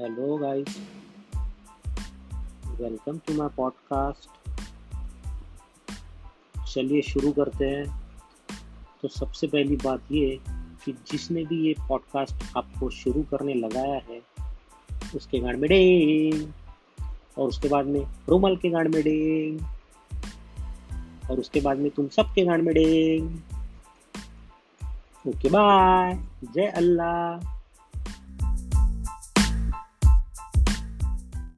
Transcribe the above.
Hello guys welcome to my podcast चलिए शुरू करते हैं। तो सबसे पहली बात ये कि जिसने भी ये पॉडकास्ट आपको शुरू करने लगाया है, उसके गाड़ में डेंग। और उसके बाद में रुमल के गाड़ में डेंग। और उसके बाद में तुम सबके गाड़ में डेंग। Okay, bye. जय अल्लाह।